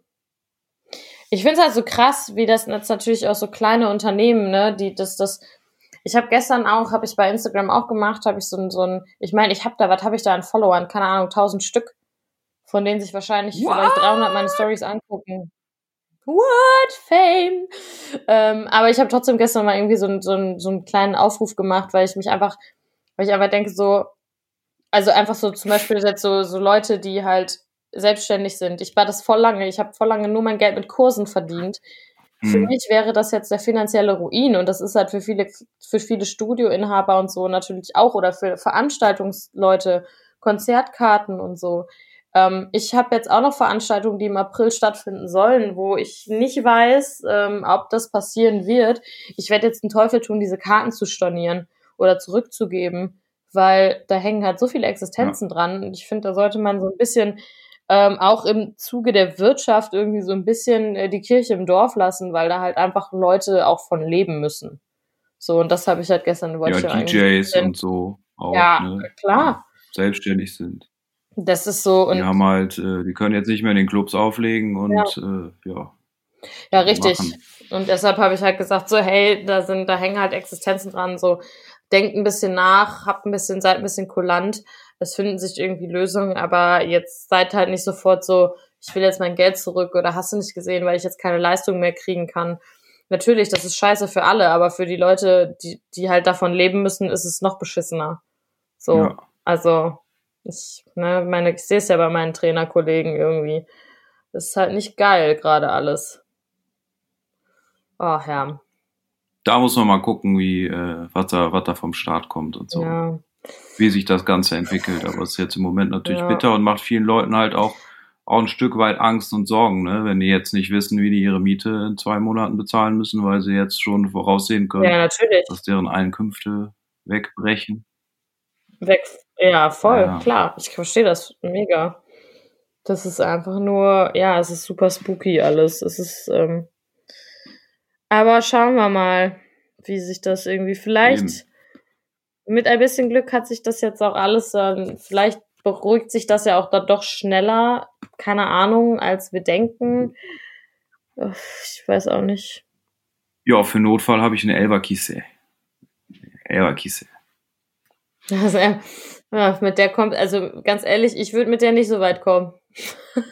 Ich finde es halt so krass, wie das jetzt natürlich auch so kleine Unternehmen, ne, die das, das. Ich habe gestern auch, habe ich bei Instagram auch gemacht, habe ich so ein, so ein, ich meine, ich habe da, was habe ich da an Followern? Keine Ahnung, 1000 Stück, von denen sich wahrscheinlich What? vielleicht 300 meine Stories angucken. What? Fame? Ähm, aber ich habe trotzdem gestern mal irgendwie so, so, so einen kleinen Aufruf gemacht, weil ich mich einfach, weil ich einfach denke, so, also einfach so zum Beispiel jetzt so, so Leute, die halt selbstständig sind. Ich war das voll lange, ich habe voll lange nur mein Geld mit Kursen verdient. Mhm. Für mich wäre das jetzt der finanzielle Ruin und das ist halt für viele, für viele Studioinhaber und so natürlich auch oder für Veranstaltungsleute, Konzertkarten und so. Ähm, ich habe jetzt auch noch Veranstaltungen, die im April stattfinden sollen, wo ich nicht weiß, ähm, ob das passieren wird. Ich werde jetzt den Teufel tun, diese Karten zu stornieren oder zurückzugeben, weil da hängen halt so viele Existenzen ja. dran. Und ich finde, da sollte man so ein bisschen ähm, auch im Zuge der Wirtschaft irgendwie so ein bisschen äh, die Kirche im Dorf lassen, weil da halt einfach Leute auch von leben müssen. So, und das habe ich halt gestern über Ja, DJs und so auch, ja, ne? klar. Selbstständig sind. Das ist so. Die haben halt, äh, die können jetzt nicht mehr in den Clubs auflegen und ja. Äh, ja. Ja, richtig. Machen. Und deshalb habe ich halt gesagt, so, hey, da sind, da hängen halt Existenzen dran, so, denkt ein bisschen nach, habt ein bisschen, seid ein bisschen kulant. Es finden sich irgendwie Lösungen, aber jetzt seid halt nicht sofort so, ich will jetzt mein Geld zurück oder hast du nicht gesehen, weil ich jetzt keine Leistung mehr kriegen kann. Natürlich, das ist scheiße für alle, aber für die Leute, die, die halt davon leben müssen, ist es noch beschissener. So, ja. also ich, ne, meine, ich sehe es ja bei meinen Trainerkollegen irgendwie. Das ist halt nicht geil, gerade alles. Oh, ja. Da muss man mal gucken, wie, äh, was, da, was da vom Start kommt und so. Ja. Wie sich das Ganze entwickelt. Aber es ist jetzt im Moment natürlich ja. bitter und macht vielen Leuten halt auch, auch ein Stück weit Angst und Sorgen, ne? wenn die jetzt nicht wissen, wie die ihre Miete in zwei Monaten bezahlen müssen, weil sie jetzt schon voraussehen können, ja, dass deren Einkünfte wegbrechen. Weg, ja, voll, ja. klar. Ich verstehe das mega. Das ist einfach nur, ja, es ist super spooky alles. Es ist, ähm, aber schauen wir mal, wie sich das irgendwie vielleicht Eben. mit ein bisschen Glück hat sich das jetzt auch alles, ähm, vielleicht beruhigt sich das ja auch dann doch schneller, keine Ahnung, als wir denken. Ich weiß auch nicht. Ja, für Notfall habe ich eine Elberkiste. Elberkiste. Also, ja, mit der kommt, also ganz ehrlich, ich würde mit der nicht so weit kommen.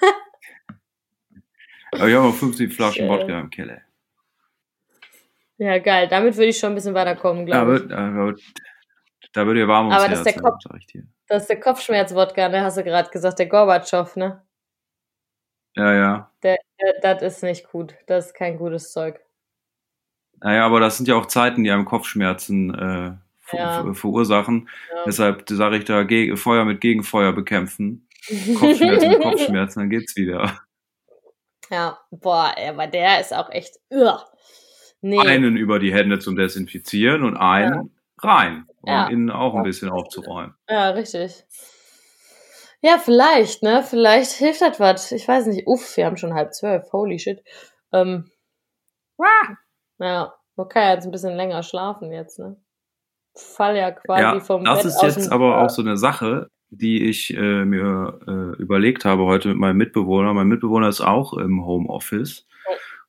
Aber ich habe noch 50 Flaschen Wodka im Keller. Ja, geil. Damit würde ich schon ein bisschen weiterkommen, glaube ich. Da wird, da wird ihr warm ums Aber das ist der Kopf. Das ist der Kopfschmerz-Wodka, ne? Hast du gerade gesagt, der Gorbatschow, ne? Ja, ja. Der, der, das ist nicht gut. Das ist kein gutes Zeug. Naja, aber das sind ja auch Zeiten, die einem Kopfschmerzen äh, Ja. verursachen. Ja. Deshalb sage ich da Ge Feuer mit Gegenfeuer bekämpfen. Kopfschmerzen mit Kopfschmerzen, dann geht's wieder. Ja, boah, aber der ist auch echt. Ugh. Nee. Einen über die Hände zum Desinfizieren und einen rein, um Ja. innen auch ein bisschen aufzuräumen. Ja, richtig. Ja, vielleicht, ne? Vielleicht hilft das was. Ich weiß nicht. Uff, wir haben schon halb zwölf. Holy shit. Ähm. Ja, man kann ja jetzt ein bisschen länger schlafen jetzt, ne? Fall ja quasi Ja, vom das Bett ist jetzt aber auch so eine Sache, die ich äh, mir äh, überlegt habe heute mit meinem Mitbewohner. Mein Mitbewohner ist auch im Homeoffice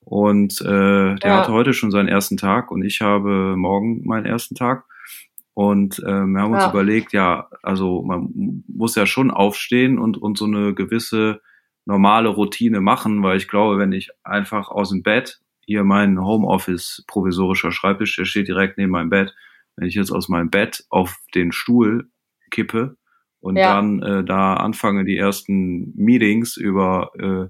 und äh, der Ja. hatte heute schon seinen ersten Tag und ich habe morgen meinen ersten Tag. Und ähm, wir haben uns Ja. überlegt, ja, also man muss ja schon aufstehen und, und so eine gewisse normale Routine machen, weil ich glaube, wenn ich einfach aus dem Bett, hier mein Homeoffice provisorischer Schreibtisch, der steht direkt neben meinem Bett, wenn ich jetzt aus meinem Bett auf den Stuhl kippe und Ja. dann äh, da anfange, die ersten Meetings über, äh,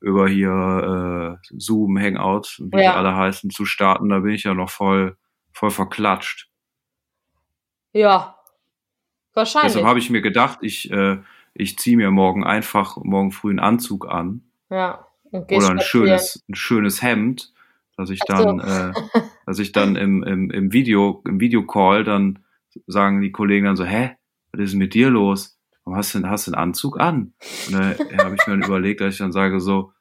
über hier äh, Zoom, Hangout, wie Ja. die alle heißen, zu starten, da bin ich ja noch voll, voll verklatscht. Ja. Wahrscheinlich. Deshalb habe ich mir gedacht, ich, äh, ich ziehe mir morgen einfach morgen früh einen Anzug an ja. Oder ein spazieren. schönes, ein schönes Hemd, dass ich Ach so. dann, äh, dass ich dann im, im, im Video, im Videocall dann sagen die Kollegen dann so, hä, was ist denn mit dir los? Warum hast du denn, hast du Anzug an? Und da habe ich mir dann überlegt, dass ich dann sage so,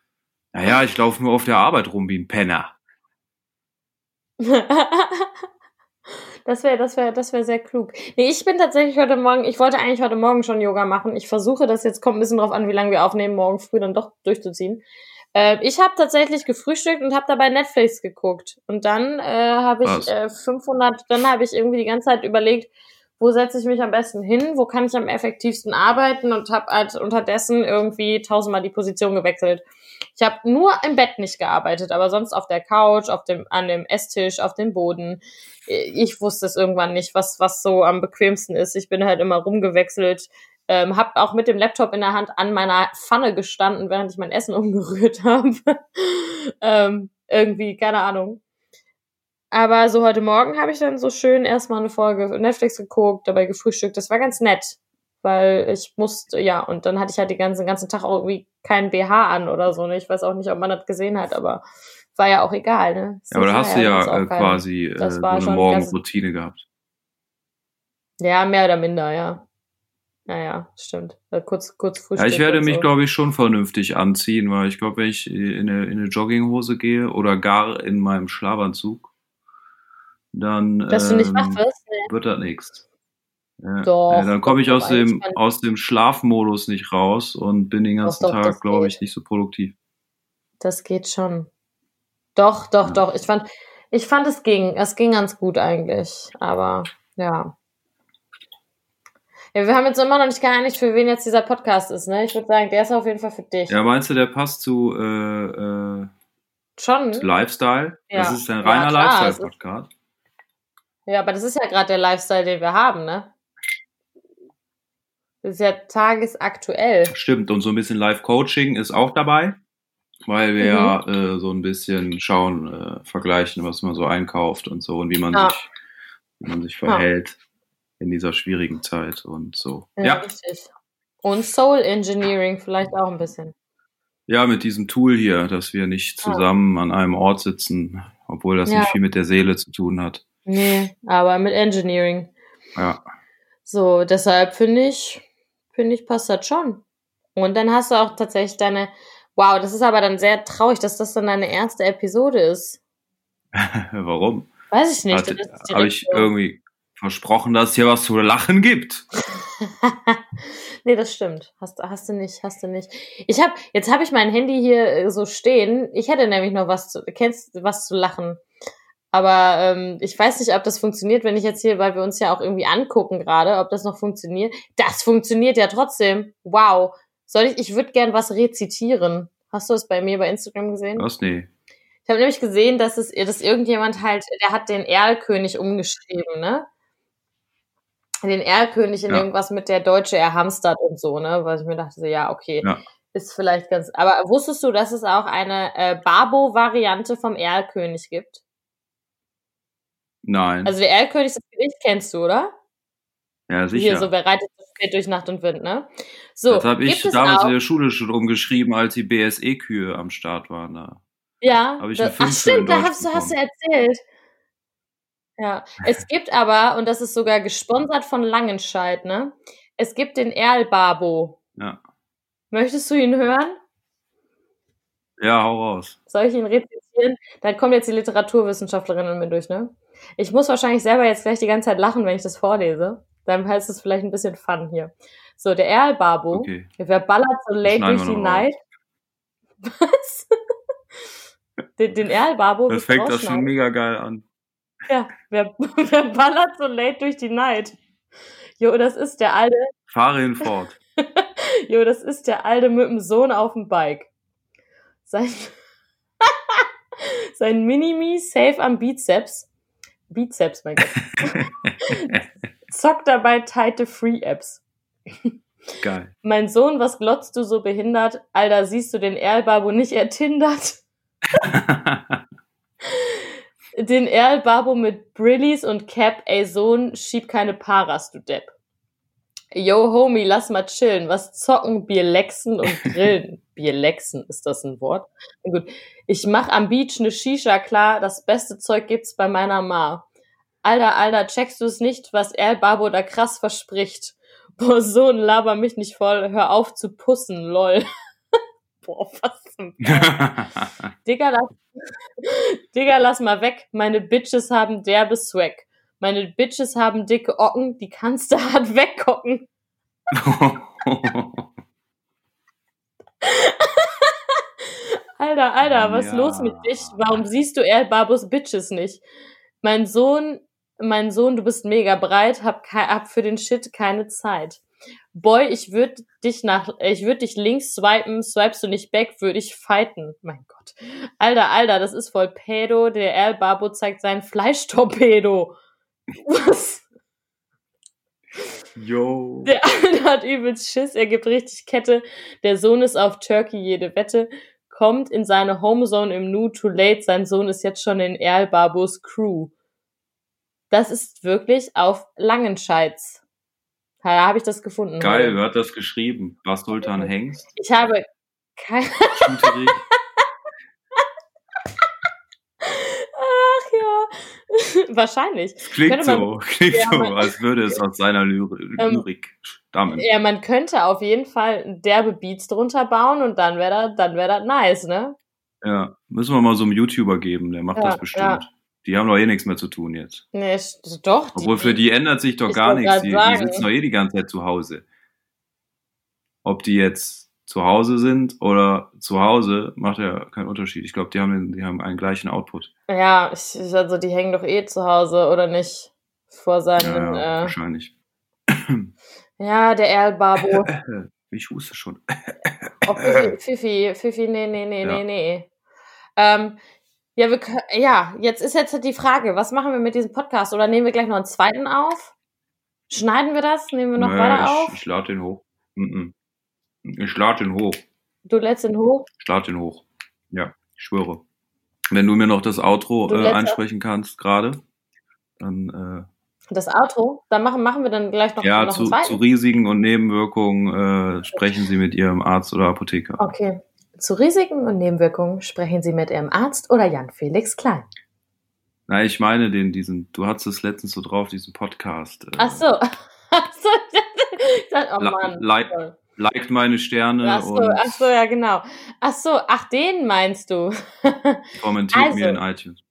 naja, ich laufe nur auf der Arbeit rum wie ein Penner. Das wäre, das wäre, das wäre sehr klug. Nee, ich bin tatsächlich heute Morgen, ich wollte eigentlich heute Morgen schon Yoga machen. Ich versuche das jetzt, kommt ein bisschen drauf an, wie lange wir aufnehmen, morgen früh dann doch durchzuziehen. Äh, ich habe tatsächlich gefrühstückt und habe dabei Netflix geguckt. Und dann äh, habe ich äh, 500, dann habe ich irgendwie die ganze Zeit überlegt, wo setze ich mich am besten hin, wo kann ich am effektivsten arbeiten und habe halt unterdessen irgendwie tausendmal die Position gewechselt. Ich habe nur im Bett nicht gearbeitet, aber sonst auf der Couch, auf dem, an dem Esstisch, auf dem Boden. Ich wusste es irgendwann nicht, was, was so am bequemsten ist. Ich bin halt immer rumgewechselt, ähm, habe auch mit dem Laptop in der Hand an meiner Pfanne gestanden, während ich mein Essen umgerührt habe. ähm, irgendwie, keine Ahnung. Aber so heute Morgen habe ich dann so schön erstmal eine Folge Netflix geguckt, dabei gefrühstückt. Das war ganz nett, weil ich musste, ja, und dann hatte ich halt den ganzen, ganzen Tag auch irgendwie keinen BH an oder so. Ne? Ich weiß auch nicht, ob man das gesehen hat, aber war ja auch egal. Ne? Ja, aber da hast du ja äh, quasi äh, so eine Morgenroutine gehabt. Ja, mehr oder minder, ja. Naja, stimmt. Äh, Kurz, kurz Ja, Frühstück ich werde mich, so. glaube ich, schon vernünftig anziehen, weil ich glaube, wenn ich in eine, in eine Jogginghose gehe oder gar in meinem Schlafanzug, dann Dass du nicht wach ähm, wirst? Nee. wird das nichts. Ja, Doch, ja, dann komme ich doch, aus dem, kann- aus dem Schlafmodus nicht raus und bin den ganzen doch, Tag, das glaube ich, nicht so produktiv. Das geht schon. Doch, doch, Ja. doch. Ich fand, ich fand, es ging. Es ging ganz gut eigentlich. Aber, ja. Ja, wir haben jetzt immer noch nicht geeinigt, für wen jetzt dieser Podcast ist, ne? Ich würde sagen, der ist auf jeden Fall für dich. Ja, meinst du, der passt zu, äh, äh, Schon? zu Lifestyle? Das Ja. ist ein Ja, reiner ist- Lifestyle-Podcast. Ja, aber das ist ja gerade der Lifestyle, den wir haben, ne? Das ist ja tagesaktuell. Stimmt, und so ein bisschen Live-Coaching ist auch dabei, weil wir Mhm. ja äh, so ein bisschen schauen, äh, vergleichen, was man so einkauft und so und wie man Ja. sich, wie man sich verhält in dieser schwierigen Zeit und so. Ja, Ja, richtig. Und Soul Engineering vielleicht auch ein bisschen. ja, mit diesem Tool hier, dass wir nicht zusammen an einem Ort sitzen, obwohl das Ja. nicht viel mit der Seele zu tun hat. Nee, aber mit Engineering. Ja, So, deshalb finde ich, finde ich, passt das schon. Und dann hast du auch tatsächlich deine, wow, das ist aber dann sehr traurig, dass das dann deine erste Episode ist. warum? Weiß ich nicht. Habe ich irgendwie versprochen, dass es hier was zu lachen gibt. Nee, das stimmt. Hast, hast du nicht, hast du nicht. Ich habe, jetzt habe ich mein Handy hier äh, so stehen. Ich hätte nämlich noch was zu, kennst was zu lachen. Aber ähm, ich weiß nicht, ob das funktioniert, wenn ich jetzt hier, weil wir uns ja auch irgendwie angucken gerade, ob das noch funktioniert. Das funktioniert ja trotzdem. Wow. Soll ich, ich würde gern was rezitieren. Hast du es bei mir bei Instagram gesehen? Was? Nee. Ich habe nämlich gesehen, dass es, dass irgendjemand halt, der hat den Erlkönig umgeschrieben, ne? Den Erlkönig in Ja. irgendwas mit der Deutsche erhamstert und so, ne? Weil ich mir dachte, so, ja, okay, Ja. ist vielleicht ganz. Aber wusstest du, dass es auch eine äh, Babo-Variante vom Erlkönig gibt? Nein. Also der Erlkönig, das Gericht kennst du, oder? ja, sicher. Hier, so wer reitet so spät durch Nacht und Wind, ne? So, das habe ich damals in der Schule schon umgeschrieben, als die BSE-Kühe am Start waren. Da. Ja, ich das, ach in stimmt, da hast du, hast du erzählt. Ja, es gibt aber, und das ist sogar gesponsert von Langenscheid, ne? Es gibt den Erlbabo. Ja. Möchtest du ihn hören? ja, hau raus. Soll ich ihn rezitieren? Dann kommt jetzt die Literaturwissenschaftlerin in mir durch, ne? Ich muss wahrscheinlich selber jetzt gleich die ganze Zeit lachen, wenn ich das vorlese. Dann heißt es vielleicht ein bisschen Fun hier. So, der Erlbabo. Okay. Wer ballert so late durch die. Night? Was? den, den Erlbabo. Das fängt das rausschneiden? schon mega geil an. Ja, wer, wer ballert so late durch die Night? Jo, das ist der alte, Fahre hinfort. jo, das ist der alte mit dem Sohn auf dem Bike. Sein, sein Minimi safe am Bizeps. Bizeps, mein Gott. Zockt dabei tighte Free-Apps. geil. Mein Sohn, was glotzt du so behindert? Alter, siehst du den Erlbabo nicht ertindert? Den Erlbabo mit Brillis und Cap, ey Sohn, schieb keine Paras, du Depp. Yo, Homie, lass mal chillen. Was zocken, Bierlexen und grillen. Bierlexen, ist das ein Wort? Na gut. Ich mach am Beach ne Shisha klar, das beste Zeug gibt's bei meiner Ma. Alter, Alter, checkst du es nicht, was Erlbabo da krass verspricht? Boah, Sohn, laber mich nicht voll, hör auf zu pussen, lol. Boah, was zum Digga, lass, Digga, lass mal weg. Meine Bitches haben derbe Swag. Meine Bitches haben dicke Ocken, die kannst du hart weggucken. Alter, Alter, was Ja. los mit dich? Warum siehst du Erdbabus Bitches nicht? Mein Sohn, mein Sohn, du bist mega breit, hab, hab für den Shit keine Zeit. Boy, ich würd dich nach, ich würd dich links swipen, swipest du nicht back, würd ich fighten. Mein Gott. Alter, Alter, das ist voll Pedo. Der Erdbabo zeigt sein Fleischtorpedo. Was? Yo. Der Alte hat übelst Schiss, er gibt richtig Kette. Der Sohn ist auf Turkey jede Wette. Kommt in seine Homezone im Nu, too late. Sein Sohn ist jetzt schon in Erl Babos Crew. Das ist wirklich auf Langenscheids. Da habe ich das gefunden. Geil, wer hat das geschrieben? War Sultan Hengst? Ich habe keine. Ach ja. Wahrscheinlich. Klingt man- so, klingt Ja, so, als würde es aus seiner Ähm, Lyrik stammen. Ja, man könnte auf jeden Fall derbe Beats drunter bauen und dann wäre das, dann wäre das nice, ne? Ja, müssen wir mal so einem YouTuber geben, der macht Ja, das bestimmt. ja. Die haben doch eh nichts mehr zu tun jetzt. Nee, st- doch. Obwohl für die ändert sich doch Ich gar nichts. Die, die sitzen doch eh die ganze Zeit zu Hause. Ob die jetzt zu Hause sind oder zu Hause, macht ja keinen Unterschied. Ich glaube, die haben, die haben einen gleichen Output. Ja, ich, ich- also die hängen doch eh zu Hause, oder nicht? Vor Ja, seinen, ja, äh, wahrscheinlich. ja, der Erlbabo. Ich huste schon. Oh, Fifi, Fifi, Fifi, nee, nee, nee, Ja. nee, nee. Ähm, ja, wir, ja, jetzt ist jetzt die Frage, was machen wir mit diesem Podcast? Oder nehmen wir gleich noch einen zweiten auf? Schneiden wir das? Nehmen wir noch Nee, weiter ich, auf? Ich lade den hoch. Ich lade den hoch. Du lädst ihn hoch? Ich lade den hoch. Ja, ich schwöre. Wenn du mir noch das Outro äh, ansprechen kannst gerade, dann Das Outro? Dann machen, machen wir dann gleich noch, äh, ja, noch zu, einen zweiten. zu Risiken und Nebenwirkungen äh, sprechen Sie mit Ihrem Arzt oder Apotheker. Okay. Zu Risiken und Nebenwirkungen sprechen Sie mit Ihrem Arzt oder Jan Felix Klein. Na, ich meine den, diesen, du hattest es letztens so drauf, diesen Podcast. Äh, Ach so. Ach so. Oh Mann. like- Toll. Liked meine Sterne Ach so, ach so, ja genau. Ach so, ach den meinst du? kommentiert Also. mir in iTunes.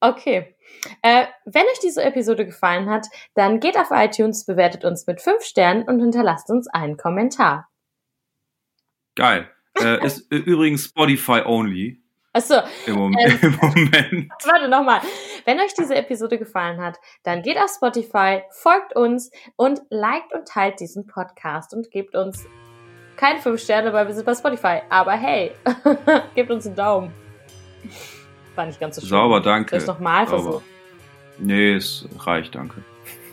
okay. Äh, wenn euch diese Episode gefallen hat, dann geht auf iTunes, bewertet uns mit fünf Sternen und hinterlasst uns einen Kommentar. Geil. Äh, ist übrigens Spotify only. Achso, Im Moment. Ähm, Im Moment. warte nochmal. Wenn euch diese Episode gefallen hat, dann geht auf Spotify, folgt uns und liked und teilt diesen Podcast und gebt uns keine fünf Sterne, weil wir sind bei Spotify. Aber hey, gebt uns einen Daumen. War nicht ganz so schön. Sauber, danke. Soll ich nochmal versuchen? Nee, es reicht, danke.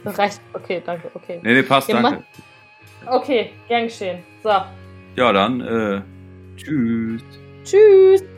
Das reicht. Okay, danke, okay. Nee, nee, passt, Ja, danke. Okay, gern geschehen. So, Ja, dann, äh, tschüss. tschüss.